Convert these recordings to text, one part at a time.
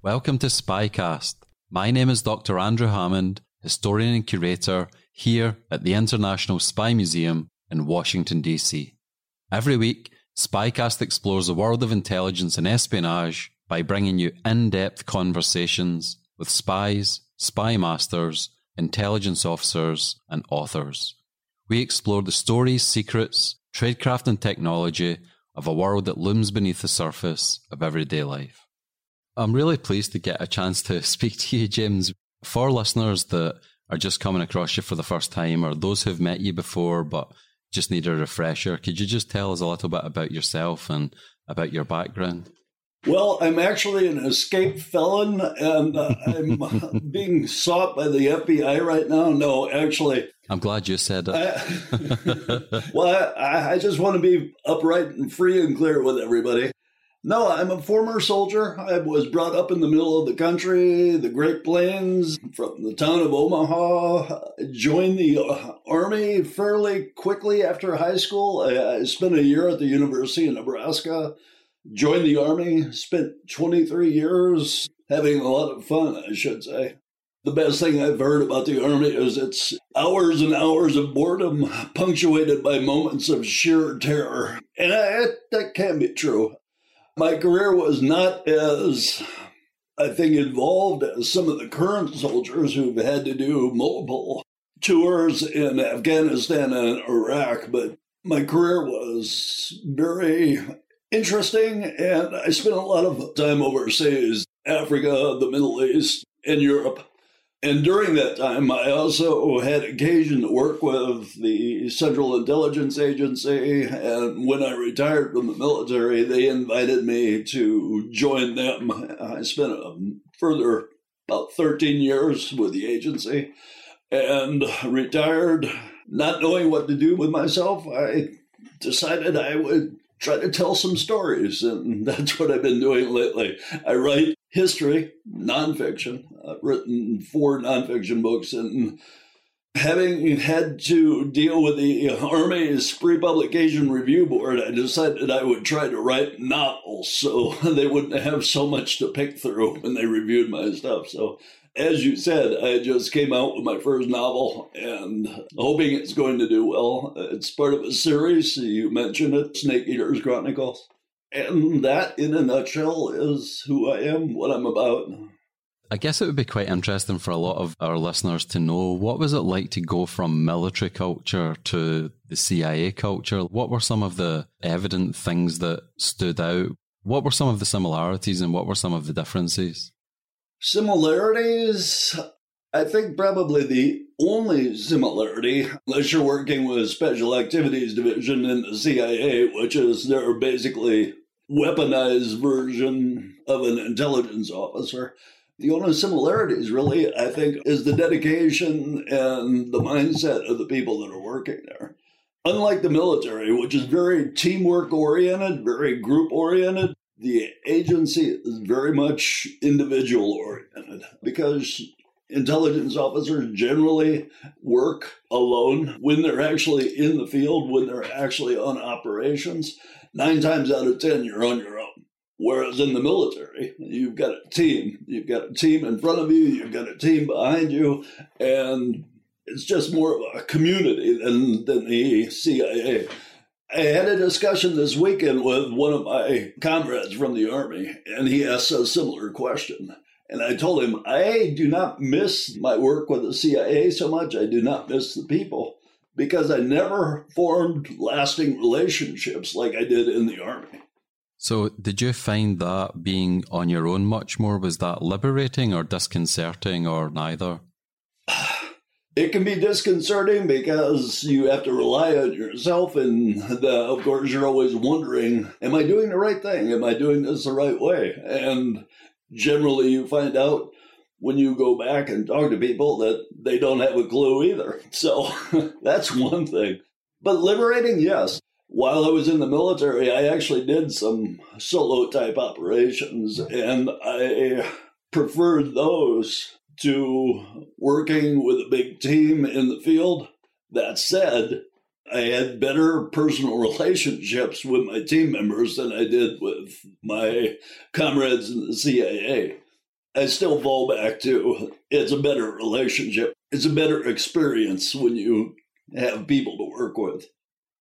Welcome to Spycast. My name is Dr. Andrew Hammond, historian and curator here at the International Spy Museum in Washington, D.C. Every week, Spycast explores the world of intelligence and espionage by bringing you in depth conversations with spies, spy masters, intelligence officers, and authors. We explore the stories, secrets, tradecraft, and technology of a world that looms beneath the surface of everyday life. I'm really pleased to get a chance to speak to you, James. For listeners that are just coming across you for the first time, or those who've met you before but just need a refresher, could you just tell us a little bit about yourself and about your background? Well, I'm actually an escaped felon, and uh, I'm being sought by the FBI right now. No, actually, I'm glad you said it. I, well, I, I just want to be upright and free and clear with everybody. No, I'm a former soldier. I was brought up in the middle of the country, the Great Plains, from the town of Omaha. I joined the uh, Army fairly quickly after high school. I, spent a year at the University of Nebraska, joined the Army, spent 23 years having a lot of fun, I should say. The best thing I've heard about the Army is it's hours and hours of boredom punctuated by moments of sheer terror. And I, that can be true. My career was not as, I think, involved as some of the current soldiers who've had to do multiple tours in Afghanistan and Iraq, but my career was very interesting, and I spent a lot of time overseas Africa, the Middle East, and Europe. And during that time, I also had occasion to work with the Central Intelligence Agency. And when I retired from the military, they invited me to join them. I spent a further about 13 years with the agency and retired not knowing what to do with myself. I decided I would try to tell some stories, and that's what I've been doing lately. I write history, nonfiction. I've written four nonfiction books, and having had to deal with the Army's pre-publication review board, I decided I would try to write novels so they wouldn't have so much to pick through when they reviewed my stuff. So as you said, I just came out with my first novel and hoping it's going to do well. It's part of a series. You mentioned it, Snake Eaters Chronicles. And that, in a nutshell, is who I am, what I'm about. I guess it would be quite interesting for a lot of our listeners to know what was it like to go from military culture to the CIA culture? What were some of the evident things that stood out? What were some of the similarities and what were some of the differences? Similarities, I think probably the only similarity, unless you're working with Special Activities Division in the CIA, which is they're basically weaponized version of an intelligence officer. The only similarities, really, I think, is the dedication and the mindset of the people that are working there. Unlike the military, which is very teamwork oriented, very group oriented, the agency is very much individual oriented because intelligence officers generally work alone when they're actually in the field, when they're actually on operations. Nine times out of 10, you're on your own. Whereas in the military, you've got a team. You've got a team in front of you, you've got a team behind you, and it's just more of a community than, than the CIA. I had a discussion this weekend with one of my comrades from the Army, and he asked a similar question. And I told him, I do not miss my work with the CIA so much. I do not miss the people because I never formed lasting relationships like I did in the Army. So, did you find that being on your own much more? Was that liberating or disconcerting or neither? It can be disconcerting because you have to rely on yourself, and the, of course, you're always wondering, Am I doing the right thing? Am I doing this the right way? And generally, you find out when you go back and talk to people that they don't have a clue either. So that's one thing. But liberating, yes. While I was in the military, I actually did some solo type operations, and I preferred those to working with a big team in the field. That said, I had better personal relationships with my team members than I did with my comrades in the CIA. I still fall back to it's a better relationship. It's a better experience when you have people to work with.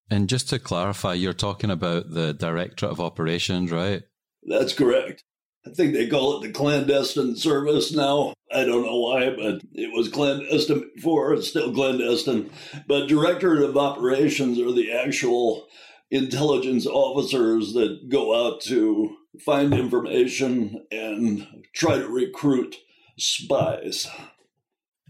And just to clarify, you're talking about the Directorate of Operations, right? That's correct. I think they call it the clandestine service now. I don't know why, but it was clandestine before. It's still clandestine. But Directorate of Operations are the actual intelligence officers that go out to find information and try to recruit spies.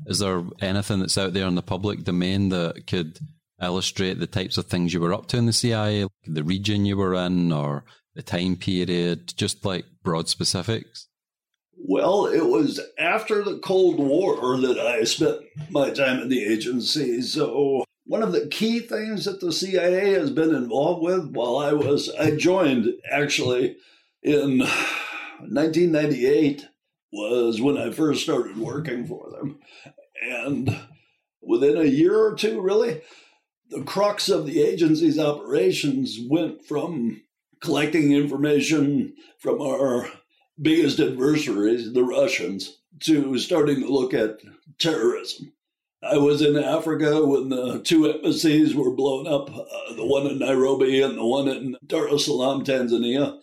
Is there anything that's out there in the public domain that could illustrate the types of things you were up to in the CIA, the region you were in, or the time period, just like broad specifics? Well, it was after the Cold War that I spent my time in the agency. So, one of the key things that the CIA has been involved with while I was, I joined actually in 1998 was when I first started working for them. And within a year or two, really, the crux of the agency's operations went from collecting information from our biggest adversaries, the Russians, to starting to look at terrorism. I was in Africa when the two embassies were blown up uh, the one in Nairobi and the one in Dar es Salaam, Tanzania.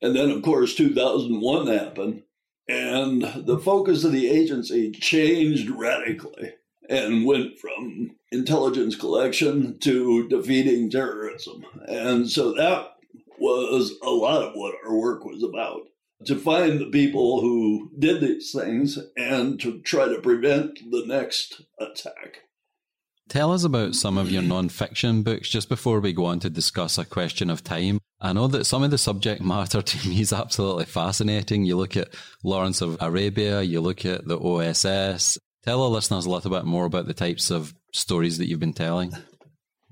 And then, of course, 2001 happened. And the focus of the agency changed radically and went from intelligence collection to defeating terrorism. And so that was a lot of what our work was about to find the people who did these things and to try to prevent the next attack. Tell us about some of your non-fiction books just before we go on to discuss a question of time. I know that some of the subject matter to me is absolutely fascinating. You look at Lawrence of Arabia, you look at the OSS. Tell our listeners a little bit more about the types of stories that you've been telling.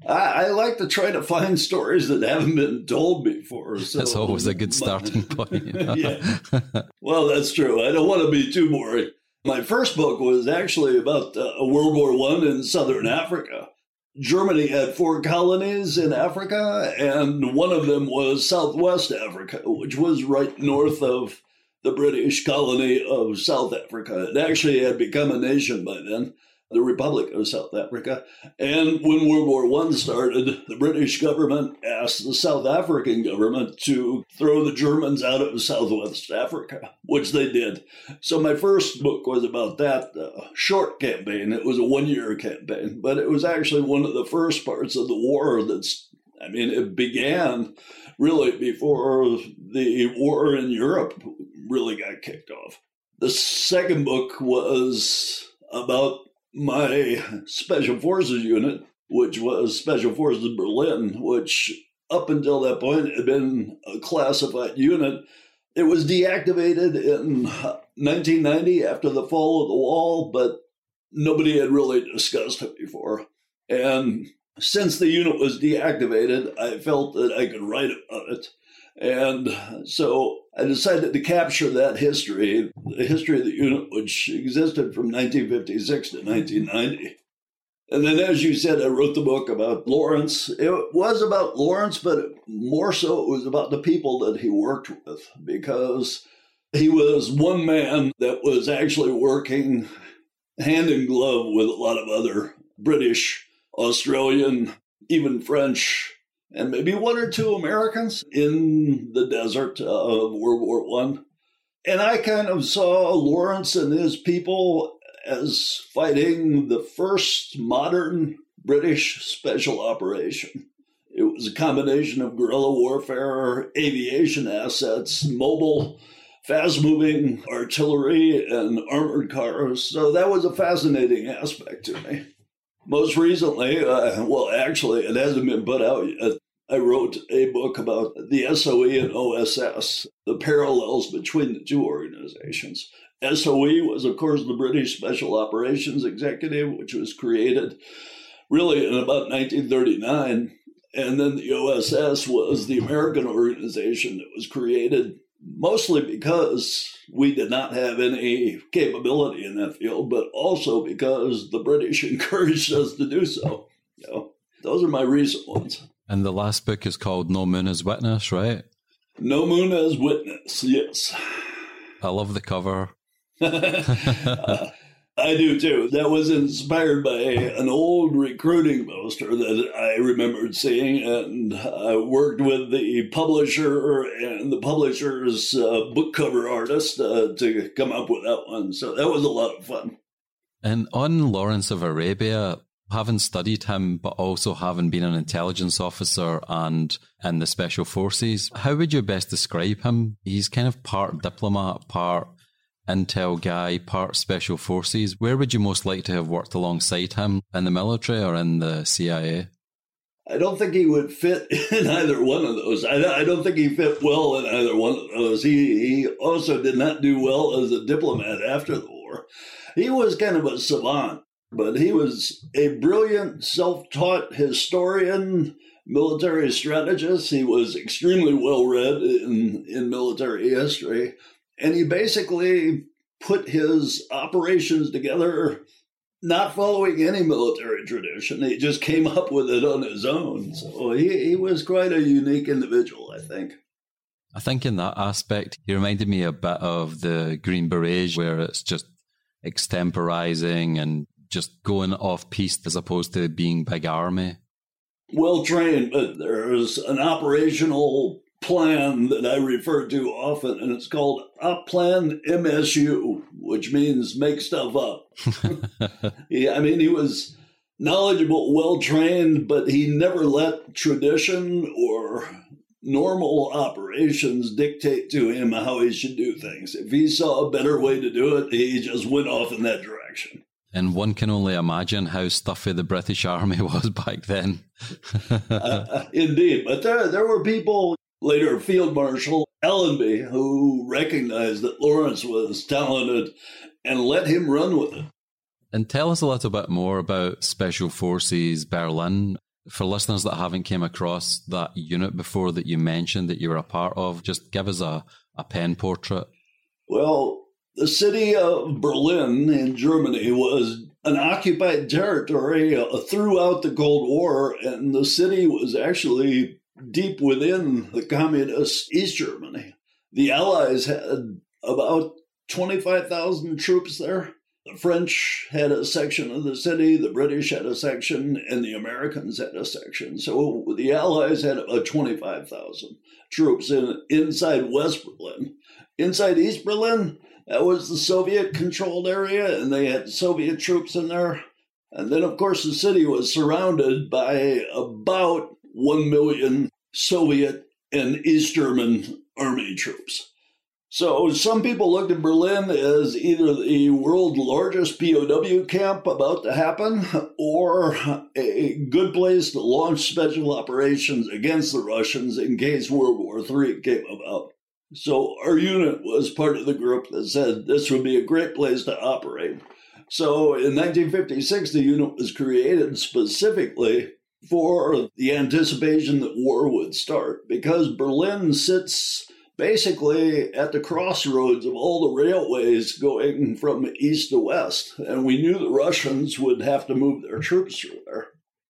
I, I, like to try to find stories that haven't been told before. So, that's always a good starting point. yeah. Well, that's true. I don't want to be too boring. My first book was actually about uh, World War One in Southern Africa. Germany had four colonies in Africa, and one of them was Southwest Africa, which was right north of the British colony of South Africa. It actually had become a nation by then the Republic of South Africa. And when World War One started, the British government asked the South African government to throw the Germans out of Southwest Africa, which they did. So my first book was about that uh, short campaign. It was a one-year campaign, but it was actually one of the first parts of the war that's I mean, it began really before the war in Europe really got kicked off. The second book was about my Special Forces unit, which was Special Forces Berlin, which up until that point had been a classified unit. It was deactivated in 1990 after the fall of the wall, but nobody had really discussed it before. And since the unit was deactivated, I felt that I could write about it. And so I decided to capture that history, the history of the unit, which existed from 1956 to 1990. And then, as you said, I wrote the book about Lawrence. It was about Lawrence, but more so it was about the people that he worked with because he was one man that was actually working hand in glove with a lot of other British, Australian, even French and maybe one or two Americans in the desert of World War One. And I kind of saw Lawrence and his people as fighting the first modern British special operation. It was a combination of guerrilla warfare, aviation assets, mobile, fast moving artillery, and armored cars. So that was a fascinating aspect to me. Most recently, uh, well, actually, it hasn't been put out yet. I wrote a book about the SOE and OSS, the parallels between the two organizations. SOE was, of course, the British Special Operations Executive, which was created really in about 1939. And then the OSS was the American organization that was created mostly because we did not have any capability in that field, but also because the British encouraged us to do so. You know, those are my recent ones. And the last book is called No Moon as Witness, right? No Moon as Witness, yes. I love the cover. uh, I do too. That was inspired by an old recruiting poster that I remembered seeing, and I worked with the publisher and the publisher's uh, book cover artist uh, to come up with that one. So that was a lot of fun. And on Lawrence of Arabia, having studied him, but also having been an intelligence officer and in the special forces, how would you best describe him? He's kind of part diplomat, part intel guy, part special forces. Where would you most like to have worked alongside him in the military or in the CIA? I don't think he would fit in either one of those. I, don't think he fit well in either one of those. He, he also did not do well as a diplomat after the war. He was kind of a savant, but he was a brilliant, self taught historian, military strategist. He was extremely well read in, in military history and he basically put his operations together not following any military tradition. He just came up with it on his own. So he, he was quite a unique individual, I think. I think in that aspect, he reminded me a bit of the Green Berets, where it's just extemporizing and just going off piste as opposed to being big army. Well trained, but there's an operational plan that I refer to often, and it's called Op Plan MSU, which means make stuff up. yeah, I mean, he was knowledgeable, well trained, but he never let tradition or normal operations dictate to him how he should do things. If he saw a better way to do it, he just went off in that direction. And one can only imagine how stuffy the British Army was back then. uh, indeed, but there there were people later Field Marshal Allenby, who recognized that Lawrence was talented and let him run with it. And tell us a little bit more about Special Forces Berlin. For listeners that haven't came across that unit before that you mentioned that you were a part of, just give us a, a pen portrait. Well, the city of Berlin in Germany was an occupied territory uh, throughout the Cold War, and the city was actually deep within the communist East Germany. The Allies had about 25,000 troops there. The French had a section of the city, the British had a section, and the Americans had a section. So the Allies had about 25,000 troops in, inside West Berlin. Inside East Berlin, that was the Soviet controlled area, and they had Soviet troops in there. And then, of course, the city was surrounded by about 1 million Soviet and East German army troops. So some people looked at Berlin as either the world's largest POW camp about to happen or a good place to launch special operations against the Russians in case World War III came about. So our unit was part of the group that said this would be a great place to operate. So in 1956, the unit was created specifically for the anticipation that war would start because Berlin sits basically at the crossroads of all the railways going from east to west. And we knew the Russians would have to move their troops through there.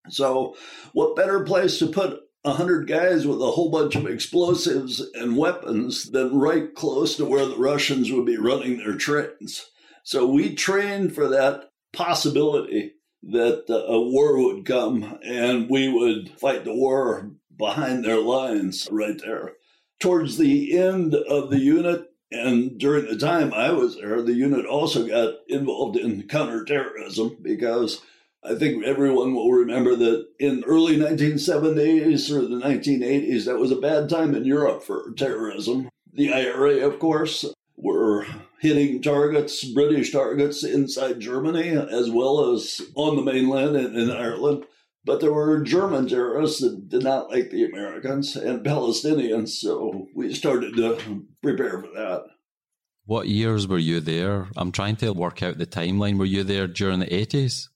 So, what better place to put a hundred guys with a whole bunch of explosives and weapons than right close to where the Russians would be running their trains? So we trained for that possibility that uh, a war would come and we would fight the war behind their lines right there. Towards the end of the unit, and during the time I was there, the unit also got involved in counterterrorism because I think everyone will remember that in early 1970s or the 1980s, that was a bad time in Europe for terrorism. The IRA, of course, were hitting targets, British targets inside Germany, as well as on the mainland and in Ireland. But there were German terrorists that did not like the Americans and Palestinians, so we started to prepare for that. What years were you there? I'm trying to work out the timeline. Were you there during the 80s?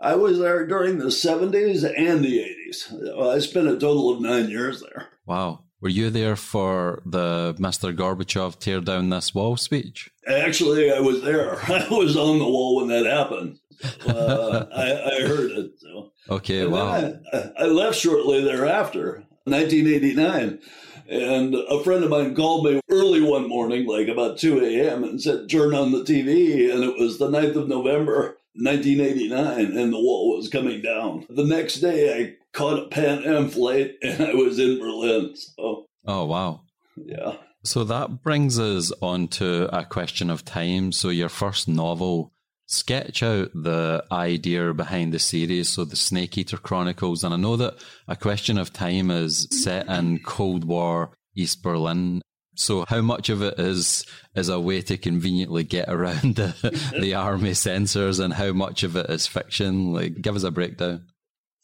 I was there during the 70s and the 80s. I spent a total of nine years there. Wow. Were you there for the Mr. Gorbachev tear down this wall speech? Actually, I was there. I was on the wall when that happened. Uh, I, I, heard it. So. Okay, and wow. I, I left shortly thereafter, 1989. And a friend of mine called me early one morning, like about 2 a.m., and said, Turn on the TV. And it was the 9th of November, 1989, and the wall was coming down. The next day, I caught a Pan Am flight and I was in Berlin. So, oh, wow. Yeah. So that brings us on to a question of time. So, your first novel, sketch out the idea behind the series, so the Snake Eater Chronicles. And I know that A Question of Time is set in Cold War East Berlin. So how much of it is is a way to conveniently get around the, the army censors and how much of it is fiction? Like give us a breakdown.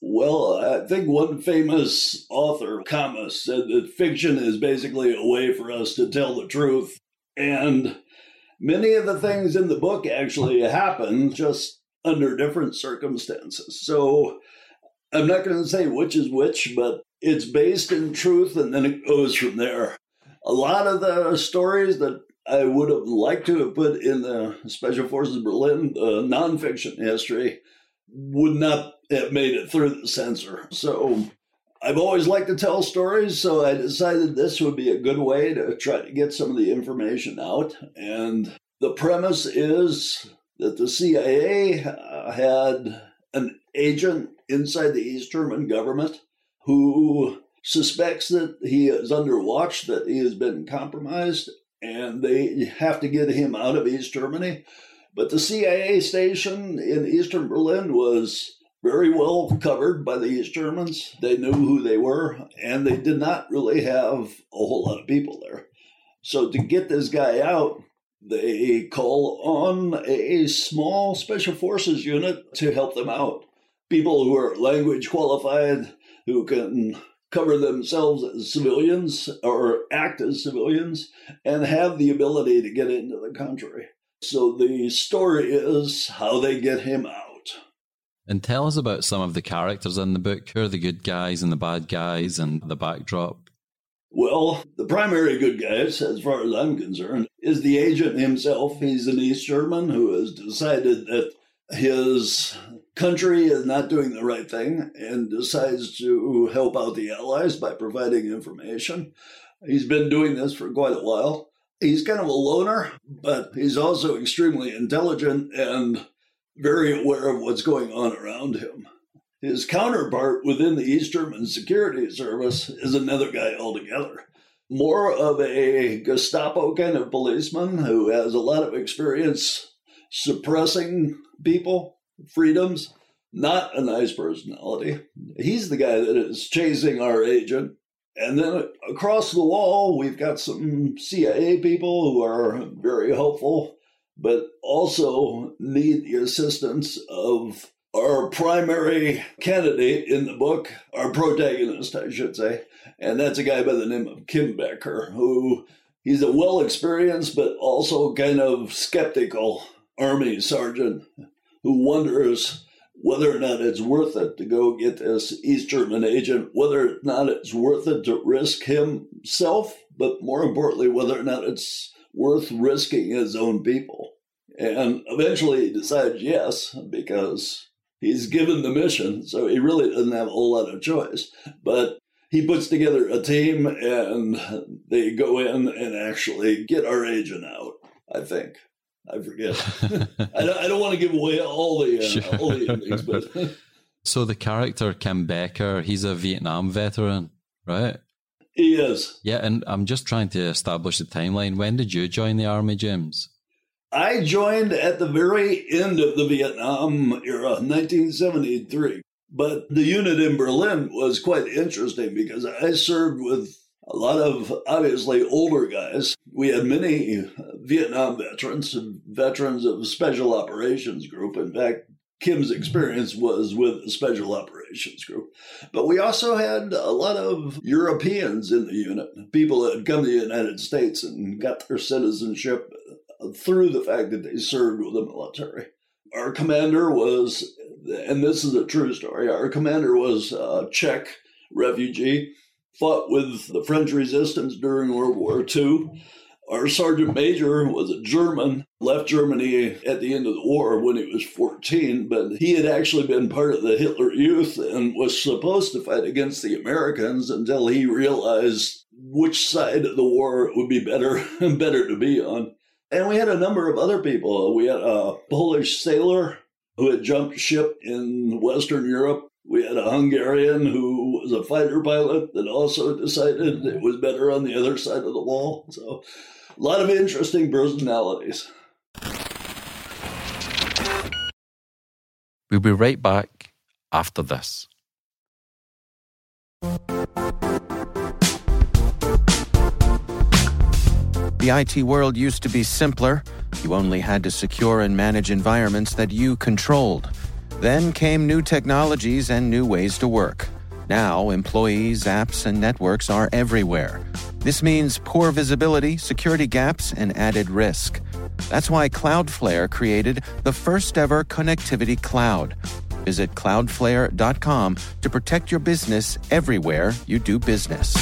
Well, I think one famous author, Camus, said that fiction is basically a way for us to tell the truth. And many of the things in the book actually happen just under different circumstances. So I'm not going to say which is which, but it's based in truth and then it goes from there. A lot of the stories that I would have liked to have put in the Special Forces Berlin uh, nonfiction history would not have made it through the censor. So I've always liked to tell stories, so I decided this would be a good way to try to get some of the information out. And the premise is that the CIA uh, had an agent inside the East German government who suspects that he is under watch, that he has been compromised, and they have to get him out of East Germany. But the CIA station in eastern Berlin was very well covered by the East Germans. They knew who they were, and they did not really have a whole lot of people there. So to get this guy out, they call on a small special forces unit to help them out. People who are language qualified, who can cover themselves as civilians or act as civilians, and have the ability to get into the country. So the story is how they get him out. And tell us about some of the characters in the book. Who are the good guys and the bad guys and the backdrop? Well, the primary good guys, as far as I'm concerned, is the agent himself. He's an East German who has decided that his country is not doing the right thing and decides to help out the Allies by providing information. He's been doing this for quite a while. He's kind of a loner, but he's also extremely intelligent and very aware of what's going on around him. His counterpart within the East German Security Service is another guy altogether. More of a Gestapo kind of policeman who has a lot of experience suppressing people, freedoms, not a nice personality. He's the guy that is chasing our agent. And then across the wall, we've got some CIA people who are very helpful but also need the assistance of our primary candidate in the book, our protagonist, I should say, and that's a guy by the name of Kim Becker, who he's a well experienced but also kind of skeptical army sergeant who wonders whether or not it's worth it to go get this East German agent, whether or not it's worth it to risk himself, but more importantly, whether or not it's worth risking his own people. And eventually he decides yes, because he's given the mission, so he really doesn't have a whole lot of choice. But he puts together a team and they go in and actually get our agent out, I think. I forget. I, don't, I, don't, want to give away all the, uh, sure. all the endings, but. so the character Kim Becker, he's a Vietnam veteran. right? He is. Yeah, and I'm just trying to establish the timeline. When did you join the army, James? I joined at the very end of the Vietnam era, 1973. But the unit in Berlin was quite interesting because I served with a lot of obviously older guys. We had many Vietnam veterans, veterans of Special Operations Group. In fact, Kim's experience was with the Special Operations Group. But we also had a lot of Europeans in the unit, people that had come to the United States and got their citizenship through the fact that they served with the military. Our commander was, and this is a true story, our commander was a Czech refugee, fought with the French resistance during World War II. Our sergeant major was a German, left Germany at the end of the war when he was 14, but he had actually been part of the Hitler Youth and was supposed to fight against the Americans until he realized which side of the war it would be better better to be on. And we had a number of other people. We had a Polish sailor who had jumped ship in Western Europe. We had a Hungarian who was a fighter pilot that also decided it was better on the other side of the wall. So, a lot of interesting personalities. We'll be right back after this. The IT world used to be simpler. You only had to secure and manage environments that you controlled. Then came new technologies and new ways to work. Now, employees, apps, and networks are everywhere. This means poor visibility, security gaps, and added risk. That's why Cloudflare created the first ever connectivity cloud. Visit cloudflare.com to protect your business everywhere you do business.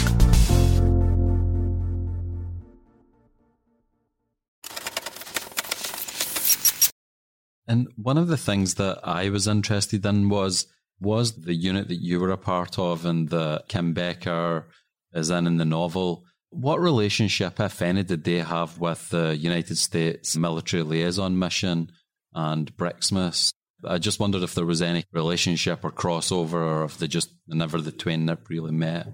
And one of the things that I was interested in was was the unit that you were a part of and that Kim Becker is in in the novel. What relationship, if any, did they have with the United States military liaison mission and BRIXMIS? I just wondered if there was any relationship or crossover, or if they just never the twain never really met.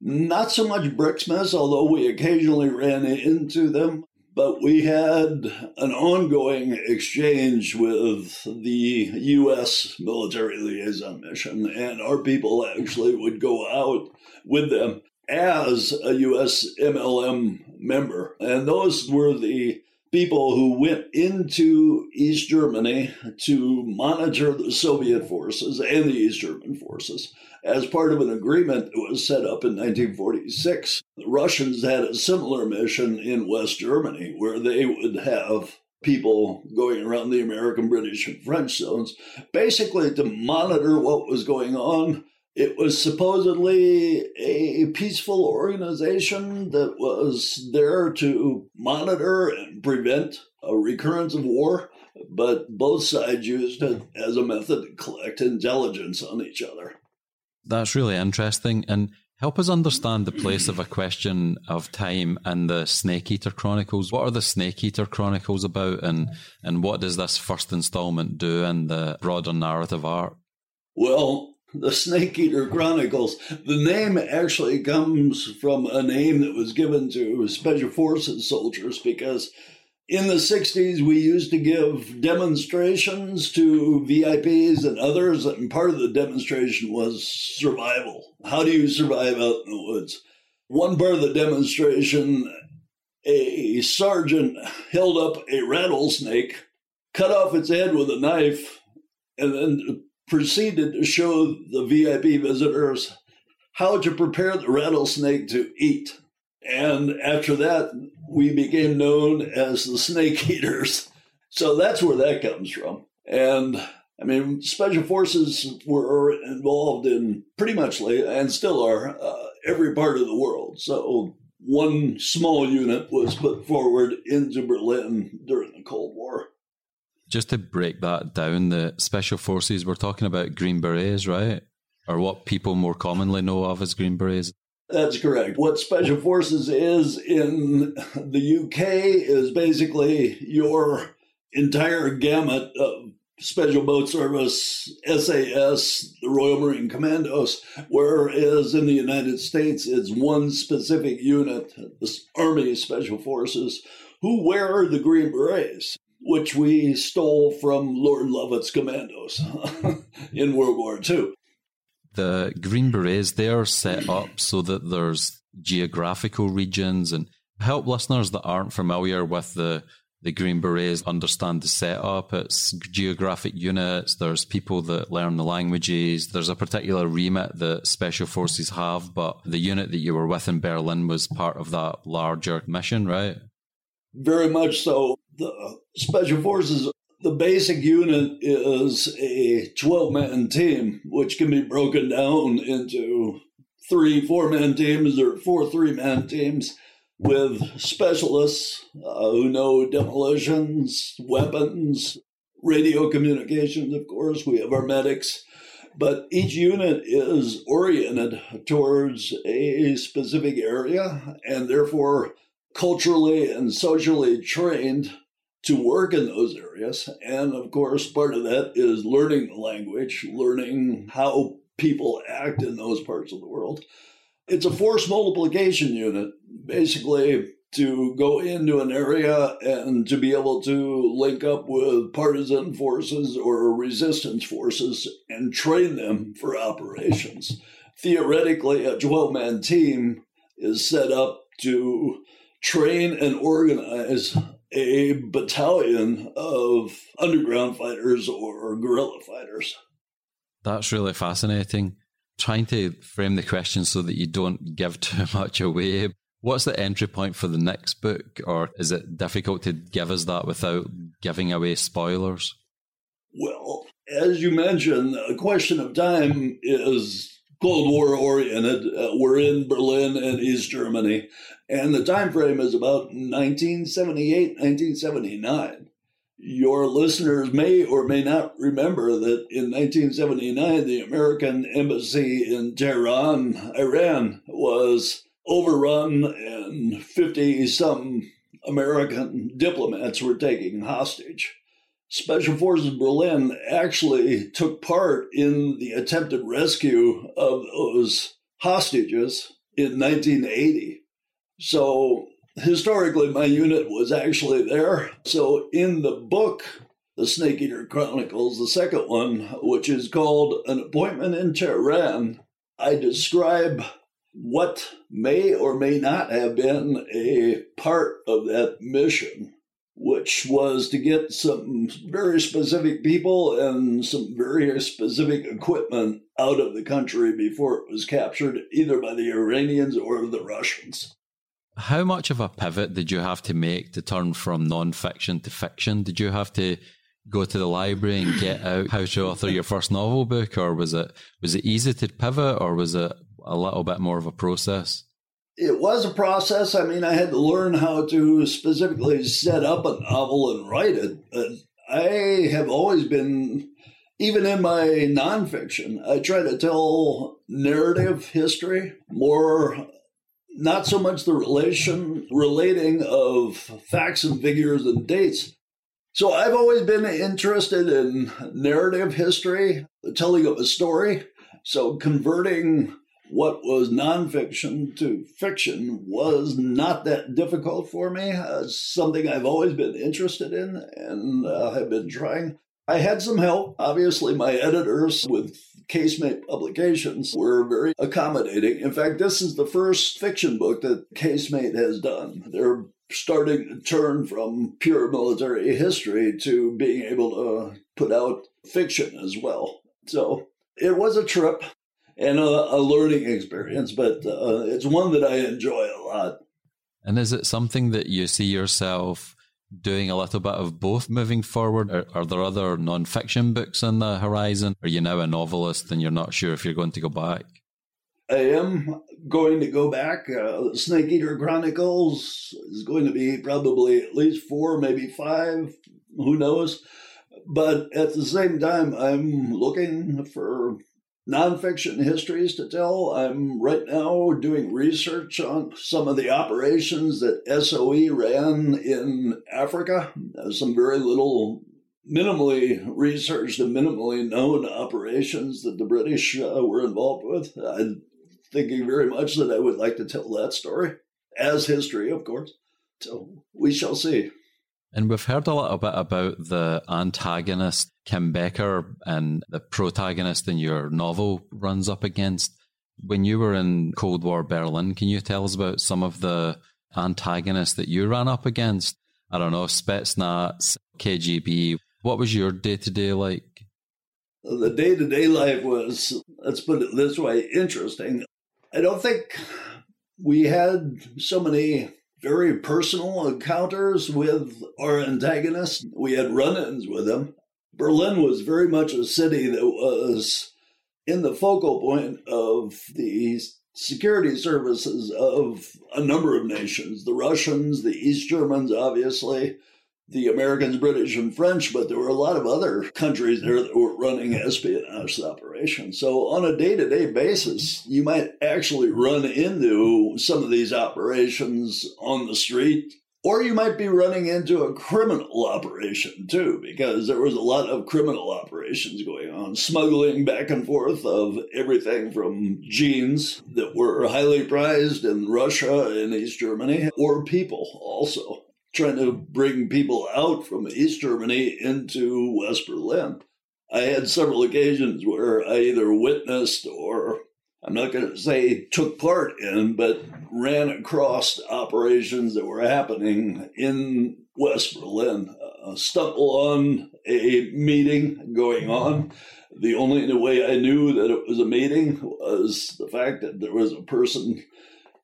Not so much BRIXMIS, although we occasionally ran into them but we had an ongoing exchange with the U.S. military liaison mission, and our people actually would go out with them as a U.S. MLM member. And those were the people who went into East Germany to monitor the Soviet forces and the East German forces as part of an agreement that was set up in 1946. The Russians had a similar mission in West Germany where they would have people going around the American, British, and French zones, basically to monitor what was going on. It was supposedly a peaceful organization that was there to monitor and prevent a recurrence of war, but both sides used it as a method to collect intelligence on each other. That's really interesting. And help us understand the place of a question of time in the Snake Eater Chronicles. What are the Snake Eater Chronicles about, and, and what does this first installment do in the broader narrative arc? Well, the Snake Eater Chronicles, the name actually comes from a name that was given to Special Forces soldiers because in the 60s, we used to give demonstrations to VIPs and others, and part of the demonstration was survival. How do you survive out in the woods? One part of the demonstration, a sergeant held up a rattlesnake, cut off its head with a knife, and then proceeded to show the VIP visitors how to prepare the rattlesnake to eat. And after that, we became known as the snake eaters. So that's where that comes from. And I mean, special forces were involved in pretty much, and still are, uh, every part of the world. So one small unit was put forward into Berlin during the Cold War. Just to break that down, the special forces, we're talking about Green Berets, right? Or what people more commonly know of as Green Berets. That's correct. What Special Forces is in the UK is basically your entire gamut of Special Boat Service, SAS, the Royal Marine Commandos, whereas in the United States it's one specific unit, the Army Special Forces, who wear the Green Berets, which we stole from Lord Lovat's commandos in World War II. The Green Berets, they're set up so that there's geographical regions and help listeners that aren't familiar with the the Green Berets understand the setup. It's geographic units. There's people that learn the languages. There's a particular remit that special forces have, but the unit that you were with in Berlin was part of that larger mission, right? Very much so. The special forces, the basic unit is a 12 man team, which can be broken down into three four man teams or four three man teams with specialists uh, who know demolitions, weapons, radio communications, of course. We have our medics. But each unit is oriented towards a specific area and therefore culturally and socially trained to work in those areas. And of course, part of that is learning the language, learning how people act in those parts of the world. It's a force multiplication unit, basically to go into an area and to be able to link up with partisan forces or resistance forces and train them for operations. Theoretically, a 12 man team is set up to train and organize a battalion of underground fighters or guerrilla fighters. That's really fascinating. Trying to frame the question so that you don't give too much away. What's the entry point for the next book, or is it difficult to give us that without giving away spoilers? Well, as you mentioned, a question of time is Cold War oriented. Uh, we're in Berlin and East Germany, and the time frame is about 1978, 1979. Your listeners may or may not remember that in 1979, the American embassy in Tehran, Iran, was overrun and 50 some American diplomats were taken hostage. Special Forces Berlin actually took part in the attempted rescue of those hostages in 1980. So historically, my unit was actually there. So in the book, The Snake Eater Chronicles, the second one, which is called An Appointment in Tehran, I describe what may or may not have been a part of that mission, which was to get some very specific people and some very specific equipment out of the country before it was captured either by the Iranians or the Russians. How much of a pivot did you have to make to turn from non-fiction to fiction? Did you have to go to the library and get out how to author your first novel book, or was it was it easy to pivot, or was it a little bit more of a process? It was a process. I mean, I had to learn how to specifically set up a novel and write it. But I have always been, even in my nonfiction, I try to tell narrative history more not so much the relation relating of facts and figures and dates. So I've always been interested in narrative history, the telling of a story. So converting what was nonfiction to fiction was not that difficult for me. Uh, something I've always been interested in and uh, have been trying. I had some help. Obviously, my editors with Casemate Publications were very accommodating. In fact, this is the first fiction book that Casemate has done. They're starting to turn from pure military history to being able to put out fiction as well. So it was a trip and a, a learning experience, but uh, it's one that I enjoy a lot. And is it something that you see yourself doing a little bit of both moving forward? Are, are, there other non-fiction books on the horizon? Are you now a novelist and you're not sure if you're going to go back? I am going to go back. Uh, Snake Eater Chronicles is going to be probably at least four, maybe five. Who knows? But at the same time, I'm looking for nonfiction histories to tell. I'm right now doing research on some of the operations that SOE ran in Africa. Some very little minimally researched and minimally known operations that the British uh, were involved with. I'm thinking very much that I would like to tell that story as history, of course. So we shall see. And we've heard a little bit about the antagonist, Kim Becker, and the protagonist in your novel runs up against. When you were in Cold War Berlin, can you tell us about some of the antagonists that you ran up against? I don't know, Spetsnaz, KGB. What was your day to day like? The day to day life was, let's put it this way, interesting. I don't think we had so many very personal encounters with our antagonists. We had run ins with them. Berlin was very much a city that was in the focal point of the security services of a number of nations the Russians, the East Germans, obviously, the Americans, British, and French, but there were a lot of other countries there that were running espionage operations. So, on a day to day basis, you might actually run into some of these operations on the street, or you might be running into a criminal operation too, because there was a lot of criminal operations going on, smuggling back and forth of everything from jeans that were highly prized in Russia and East Germany, or people also trying to bring people out from East Germany into West Berlin. I had several occasions where I either witnessed or I'm not going to say took part in, but ran across operations that were happening in West Berlin. Uh, stumble on a meeting going on. The only way I knew that it was a meeting was the fact that there was a person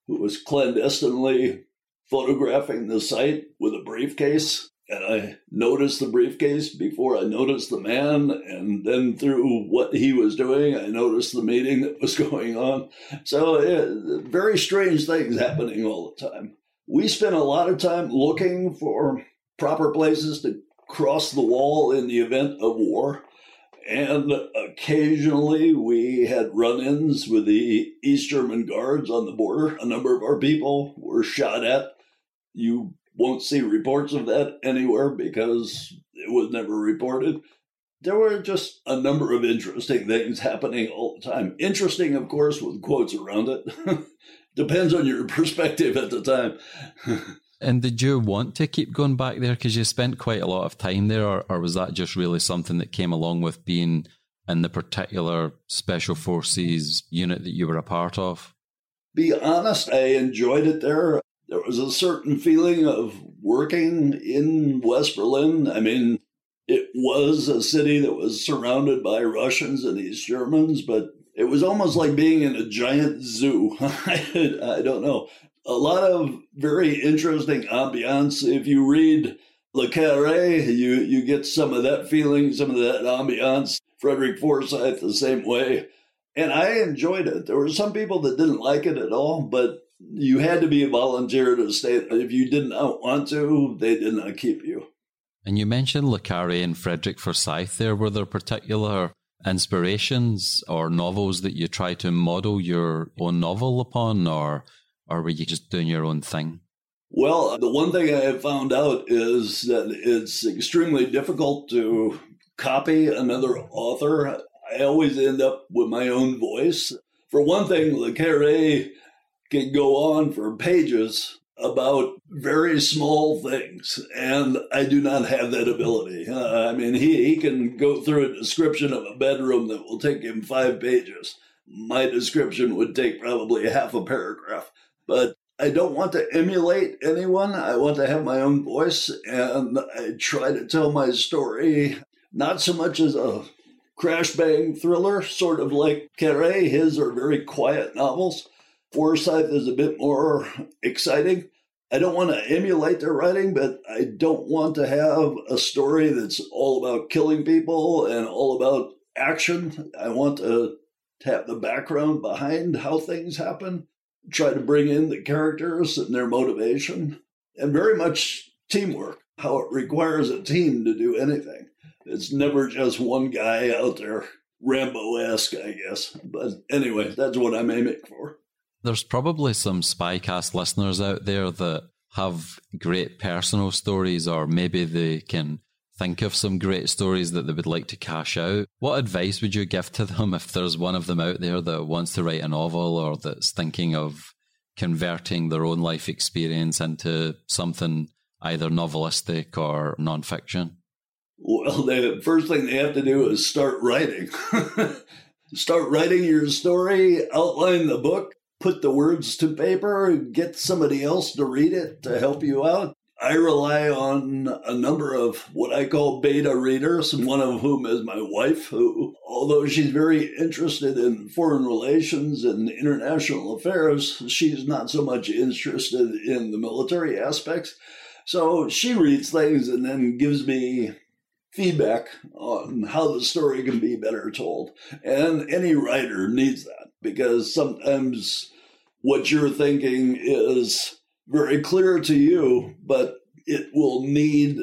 who was clandestinely photographing the site with a briefcase. And I noticed the briefcase before I noticed the man. And then through what he was doing, I noticed the meeting that was going on. So, very strange things happening all the time. We spent a lot of time looking for proper places to cross the wall in the event of war. And occasionally we had run ins with the East German guards on the border. A number of our people were shot at you won't see reports of that anywhere because it was never reported. There were just a number of interesting things happening all the time. Interesting, of course, with quotes around it. Depends on your perspective at the time. and did you want to keep going back there because you spent quite a lot of time there, or, or was that just really something that came along with being in the particular special forces unit that you were a part of? Be honest, I enjoyed it there there was a certain feeling of working in West Berlin. I mean, it was a city that was surrounded by Russians and East Germans, but it was almost like being in a giant zoo. I don't know. A lot of very interesting ambiance. If you read Le Carre, you, you get some of that feeling, some of that ambiance. Frederick Forsyth, the same way. And I enjoyed it. There were some people that didn't like it at all, but you had to be a volunteer to stay. If you did not want to, they did not keep you. And you mentioned Le Carre and Frederick Forsyth there. Were there particular inspirations or novels that you try to model your own novel upon, or, or were you just doing your own thing? Well, the one thing I have found out is that it's extremely difficult to copy another author. I always end up with my own voice. For one thing, Le Carre can go on for pages about very small things, and I do not have that ability. Uh, I mean, he, he can go through a description of a bedroom that will take him five pages. My description would take probably half a paragraph. But I don't want to emulate anyone. I want to have my own voice, and I try to tell my story not so much as a crash bang thriller, sort of like Carre. His are very quiet novels Forsyth is a bit more exciting. I don't want to emulate their writing, but I don't want to have a story that's all about killing people and all about action. I want to have the background behind how things happen, try to bring in the characters and their motivation, and very much teamwork, how it requires a team to do anything. It's never just one guy out there, Rambo esque, I guess. But anyway, that's what I'm aiming for. There's probably some Spycast listeners out there that have great personal stories, or maybe they can think of some great stories that they would like to cash out. What advice would you give to them if there's one of them out there that wants to write a novel or that's thinking of converting their own life experience into something either novelistic or nonfiction? Well, the first thing they have to do is start writing. start writing your story, outline the book, put the words to paper, get somebody else to read it to help you out. I rely on a number of what I call beta readers, one of whom is my wife, who, although she's very interested in foreign relations and international affairs, she's not so much interested in the military aspects. So she reads things and then gives me feedback on how the story can be better told. And any writer needs that because sometimes what you're thinking is very clear to you, but it will need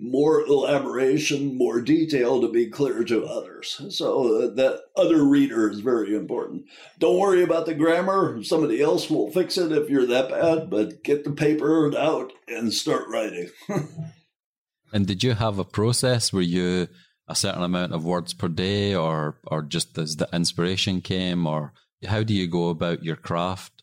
more elaboration, more detail to be clear to others. So uh, that other reader is very important. Don't worry about the grammar. Somebody else will fix it if you're that bad, but get the paper out and start writing. and did you have a process where you a certain amount of words per day or or just as the inspiration came or how do you go about your craft?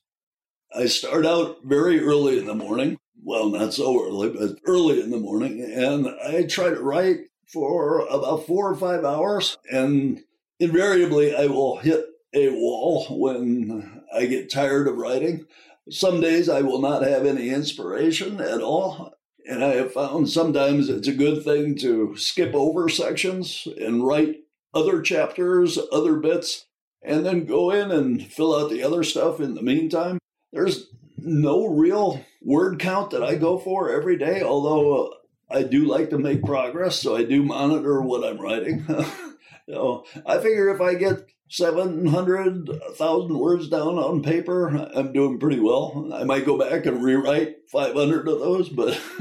I start out very early in the morning. Well, not so early, but early in the morning. And I try to write for about four or five hours. And invariably, I will hit a wall when I get tired of writing. Some days I will not have any inspiration at all. And I have found sometimes it's a good thing to skip over sections and write other chapters, other bits, and then go in and fill out the other stuff in the meantime. There's no real word count that I go for every day, although uh, I do like to make progress, so I do monitor what I'm writing. you know, I figure if I get 700, 1,000 words down on paper, I'm doing pretty well. I might go back and rewrite 500 of those, but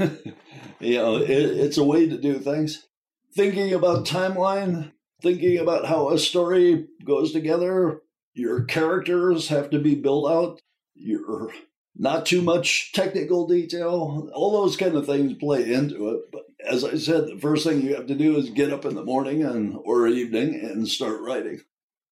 you know, it, it's a way to do things. Thinking about timeline, thinking about how a story goes together, your characters have to be built out you're not too much technical detail. All those kind of things play into it. But as I said, the first thing you have to do is get up in the morning and or evening and start writing.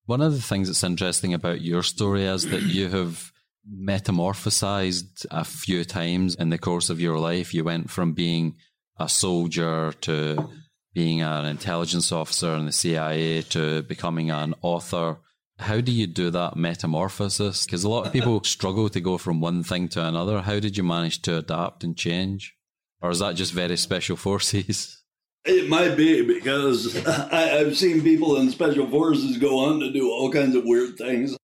One of the things that's interesting about your story is that you have metamorphosized a few times in the course of your life. You went from being a soldier to being an intelligence officer in the CIA to becoming an author how do you do that metamorphosis? Because a lot of people struggle to go from one thing to another. How did you manage to adapt and change? Or is that just very special forces? It might be because I, have seen people in special forces go on to do all kinds of weird things.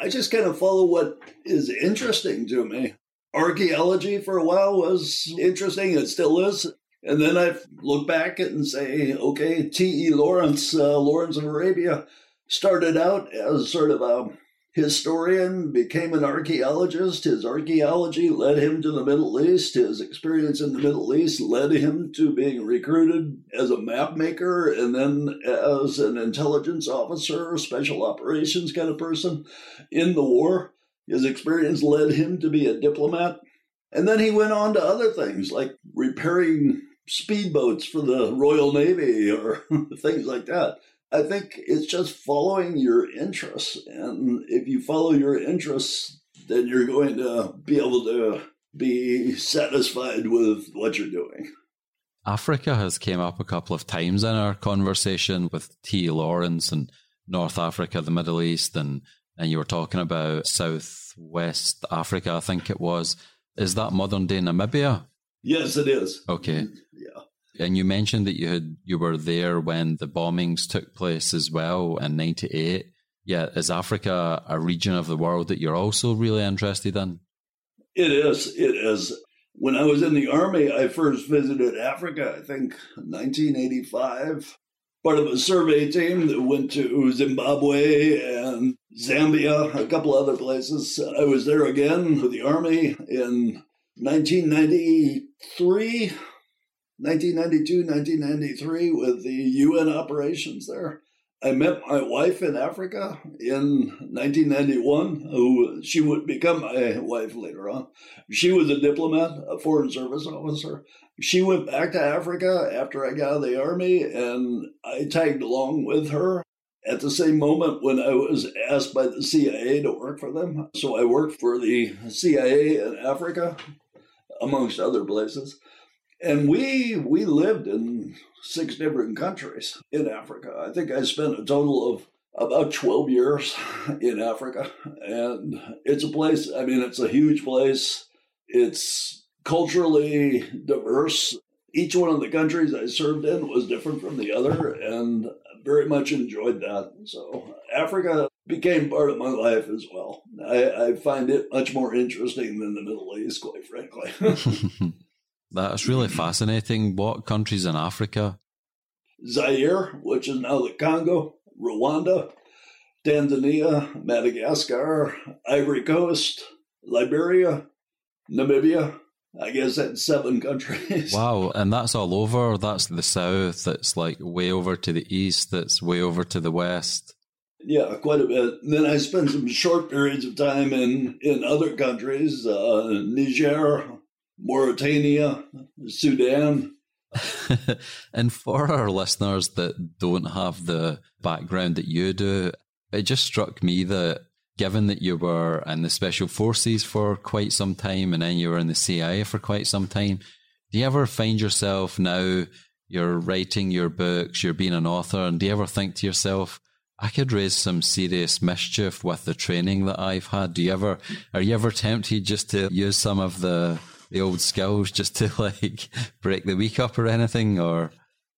I just kind of follow what is interesting to me. Archaeology for a while was interesting, it still is. And then I look back and say, okay, T.E. Lawrence, uh, Lawrence of Arabia, started out as sort of a historian, became an archaeologist. His archaeology led him to the Middle East. His experience in the Middle East led him to being recruited as a map maker and then as an intelligence officer, special operations kind of person in the war. His experience led him to be a diplomat. And then he went on to other things like repairing speedboats for the Royal Navy or things like that. I think it's just following your interests. And if you follow your interests, then you're going to be able to be satisfied with what you're doing. Africa has came up a couple of times in our conversation with T. Lawrence and North Africa, the Middle East, and and you were talking about Southwest Africa, I think it was. Is that modern day Namibia? Yes, it is. Okay. Yeah. And you mentioned that you had you were there when the bombings took place as well in '98. Yeah, is Africa a region of the world that you're also really interested in? It is. It is. When I was in the army, I first visited Africa. I think 1985. Part of a survey team that went to Zimbabwe and Zambia, a couple other places. I was there again with the army in 1993 1992, 1993 with the UN operations there. I met my wife in Africa in 1991, who she would become my wife later on. She was a diplomat, a foreign service officer. She went back to Africa after I got out of the army, and I tagged along with her at the same moment when I was asked by the CIA to work for them. So I worked for the CIA in Africa, amongst other places. And we we lived in six different countries in Africa. I think I spent a total of about 12 years in Africa. And it's a place, I mean, it's a huge place. It's culturally diverse. Each one of the countries I served in was different from the other, and very much enjoyed that. So Africa became part of my life as well. I, I find it much more interesting than the Middle East, quite frankly. That's really fascinating. What countries in Africa? Zaire, which is now the Congo, Rwanda, Tanzania, Madagascar, Ivory Coast, Liberia, Namibia. I guess that's seven countries. Wow, and that's all over. That's the south. That's like way over to the east. That's way over to the west. Yeah, quite a bit. And then I spent some short periods of time in in other countries, uh, Niger, Mauritania, Sudan. and for our listeners that don't have the background that you do, it just struck me that given that you were in the special forces for quite some time and then you were in the CIA for quite some time, do you ever find yourself now you're writing your books, you're being an author, and do you ever think to yourself, I could raise some serious mischief with the training that I've had. Do you ever, are you ever tempted just to use some of the the old skills just to like break the week up or anything or?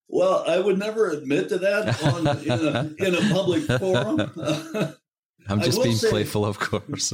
Well i would never admit to that on, in, a, in a public forum. I'm just being say, playful of course.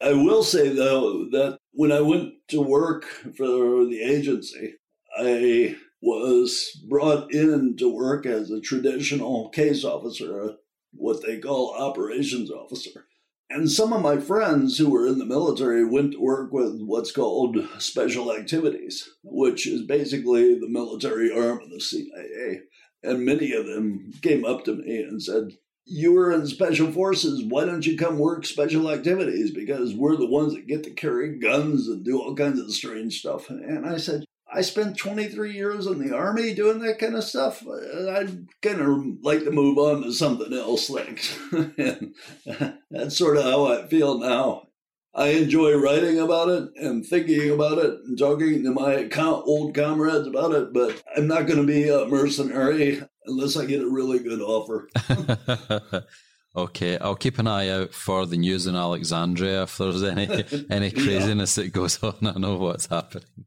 I will say though that when i went to work for the agency i was brought in to work as a traditional case officer what they call operations officer and some of my friends who were in the military went to work with what's called special activities, which is basically the military arm of the CIA. And many of them came up to me and said, You were in special forces. Why don't you come work special activities? Because we're the ones that get to carry guns and do all kinds of strange stuff. And I said, I spent 23 years in the army doing that kind of stuff. I'd kind of like to move on to something else. Like, that's sort of how I feel now. I enjoy writing about it and thinking about it and talking to my old comrades about it, but I'm not going to be a mercenary unless I get a really good offer. Okay, I'll keep an eye out for the news in Alexandria if there's any any craziness yeah. that goes on. I know what's happening.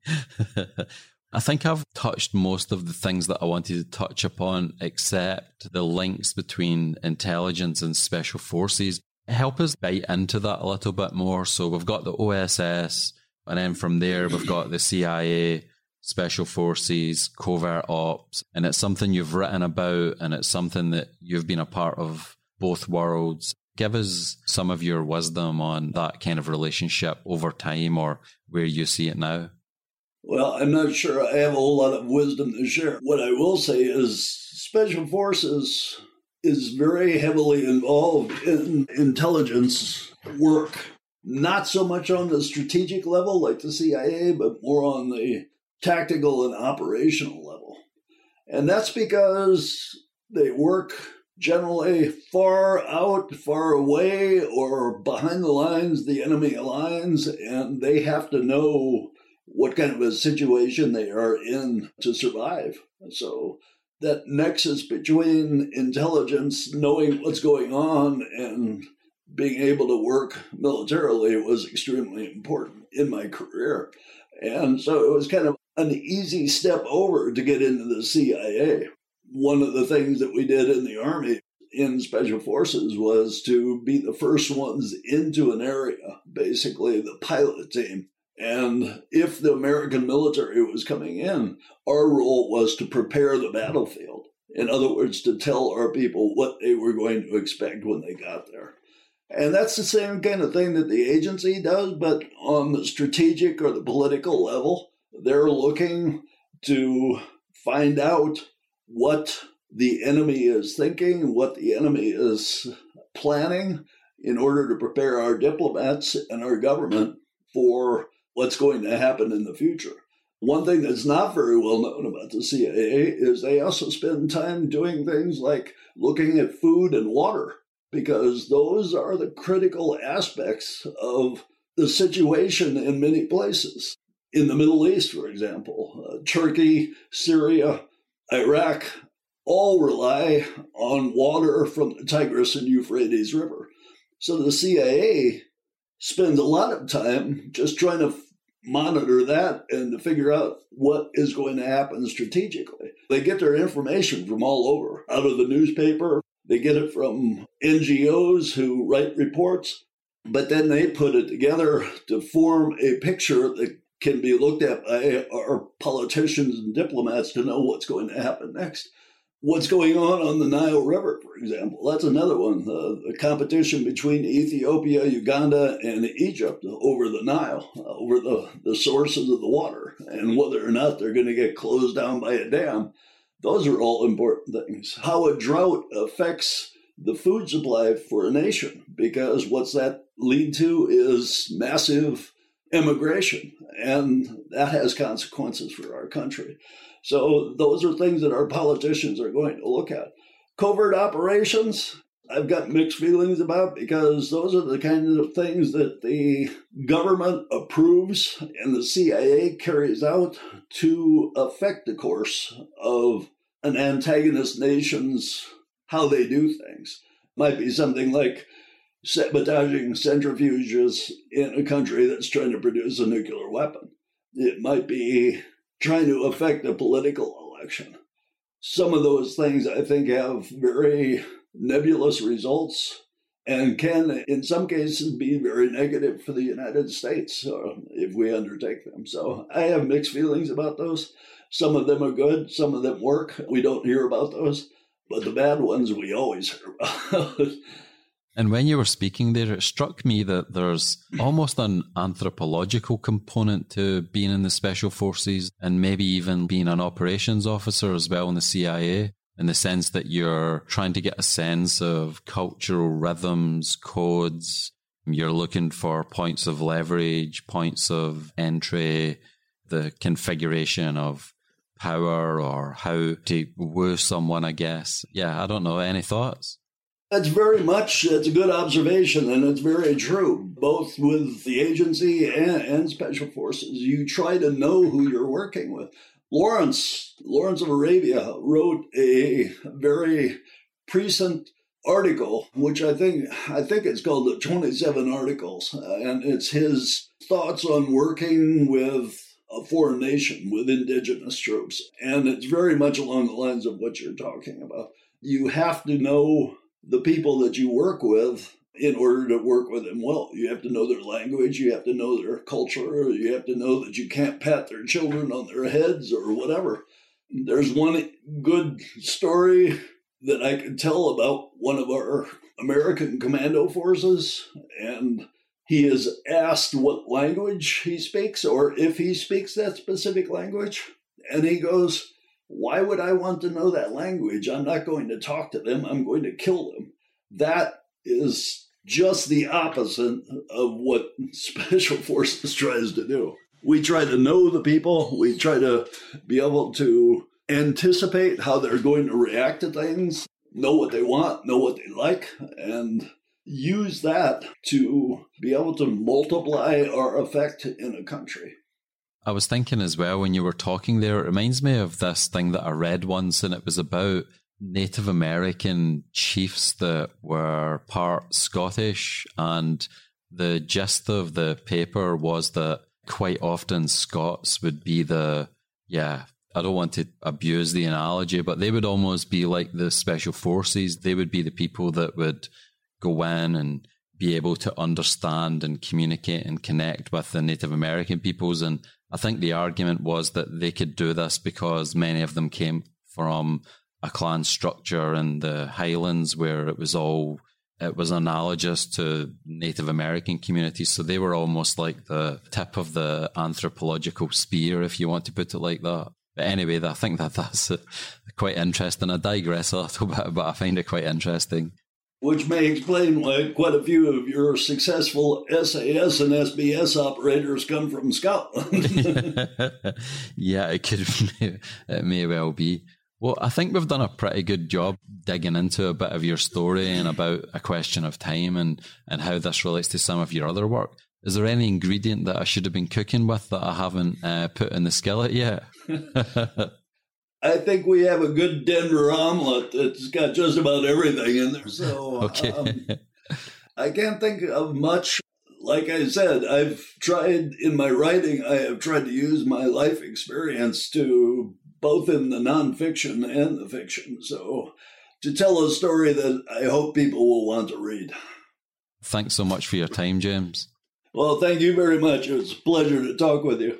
I think I've touched most of the things that I wanted to touch upon, except the links between intelligence and special forces. Help us bite into that a little bit more. So we've got the OSS, and then from there we've got the CIA, special forces, covert ops, and it's something you've written about, and it's something that you've been a part of both worlds. Give us some of your wisdom on that kind of relationship over time or where you see it now. Well, I'm not sure I have a whole lot of wisdom to share. What I will say is Special Forces is very heavily involved in intelligence work, not so much on the strategic level like the CIA, but more on the tactical and operational level. And that's because they work generally far out, far away, or behind the lines, the enemy lines, and they have to know what kind of a situation they are in to survive. So that nexus between intelligence, knowing what's going on, and being able to work militarily was extremely important in my career. And so it was kind of an easy step over to get into the CIA one of the things that we did in the Army in Special Forces was to be the first ones into an area, basically the pilot team. And if the American military was coming in, our role was to prepare the battlefield. In other words, to tell our people what they were going to expect when they got there. And that's the same kind of thing that the agency does, but on the strategic or the political level, they're looking to find out what the enemy is thinking, what the enemy is planning in order to prepare our diplomats and our government for what's going to happen in the future. One thing that's not very well known about the CIA is they also spend time doing things like looking at food and water, because those are the critical aspects of the situation in many places. In the Middle East, for example, uh, Turkey, Syria, Iraq all rely on water from the Tigris and Euphrates River. So the CIA spends a lot of time just trying to monitor that and to figure out what is going to happen strategically. They get their information from all over, out of the newspaper, they get it from NGOs who write reports, but then they put it together to form a picture that can be looked at by our politicians and diplomats to know what's going to happen next what's going on on the Nile River, for example. That's another one. Uh, the competition between Ethiopia, Uganda, and Egypt over the Nile, uh, over the, the sources of the water, and whether or not they're going to get closed down by a dam. Those are all important things. How a drought affects the food supply for a nation, because what's that lead to is massive immigration, and that has consequences for our country. So those are things that our politicians are going to look at. Covert operations, I've got mixed feelings about because those are the kinds of things that the government approves and the CIA carries out to affect the course of an antagonist nation's how they do things. Might be something like sabotaging centrifuges in a country that's trying to produce a nuclear weapon. It might be trying to affect a political election. Some of those things I think have very nebulous results and can, in some cases, be very negative for the United States uh, if we undertake them. So I have mixed feelings about those. Some of them are good, some of them work. We don't hear about those, but the bad ones we always hear about. And when you were speaking there, it struck me that there's almost an anthropological component to being in the special forces and maybe even being an operations officer as well in the CIA, in the sense that you're trying to get a sense of cultural rhythms, codes. You're looking for points of leverage, points of entry, the configuration of power or how to woo someone, I guess. Yeah, I don't know. Any thoughts? That's very much, it's a good observation, and it's very true, both with the agency and, and, special forces. You try to know who you're working with. Lawrence, Lawrence of Arabia, wrote a very prescient article, which I think I think it's called the 27 Articles, and it's his thoughts on working with a foreign nation with indigenous troops. And it's very much along the lines of what you're talking about. You have to know the people that you work with in order to work with them well. You have to know their language, you have to know their culture, you have to know that you can't pat their children on their heads or whatever. There's one good story that I could tell about one of our American commando forces, and he is asked what language he speaks or if he speaks that specific language. And he goes, why would I want to know that language? I'm not going to talk to them. I'm going to kill them. That is just the opposite of what Special Forces tries to do. We try to know the people, we try to be able to anticipate how they're going to react to things, know what they want, know what they like, and use that to be able to multiply our effect in a country. I was thinking as well when you were talking there, it reminds me of this thing that I read once, and it was about Native American chiefs that were part Scottish. And the gist of the paper was that quite often Scots would be the, yeah, I don't want to abuse the analogy, but they would almost be like the special forces. They would be the people that would go in and be able to understand and communicate and connect with the Native American peoples. And I think the argument was that they could do this because many of them came from a clan structure in the Highlands where it was all it was analogous to Native American communities. So they were almost like the tip of the anthropological spear, if you want to put it like that. But anyway, I think that that's quite interesting. I digress a little bit, but I find it quite interesting. Which may explain why quite a few of your successful SAS and SBS operators come from Scotland. yeah, it could, it may well be. Well, I think we've done a pretty good job digging into a bit of your story and about a question of time and, and how this relates to some of your other work. Is there any ingredient that I should have been cooking with that I haven't uh, put in the skillet yet? I think we have a good Denver omelet that's got just about everything in there. So okay. Um, I can't think of much. Like I said, I've tried in my writing, I have tried to use my life experience to both in the nonfiction and the fiction. So to tell a story that I hope people will want to read. Thanks so much for your time, James. Well, thank you very much. It was a pleasure to talk with you.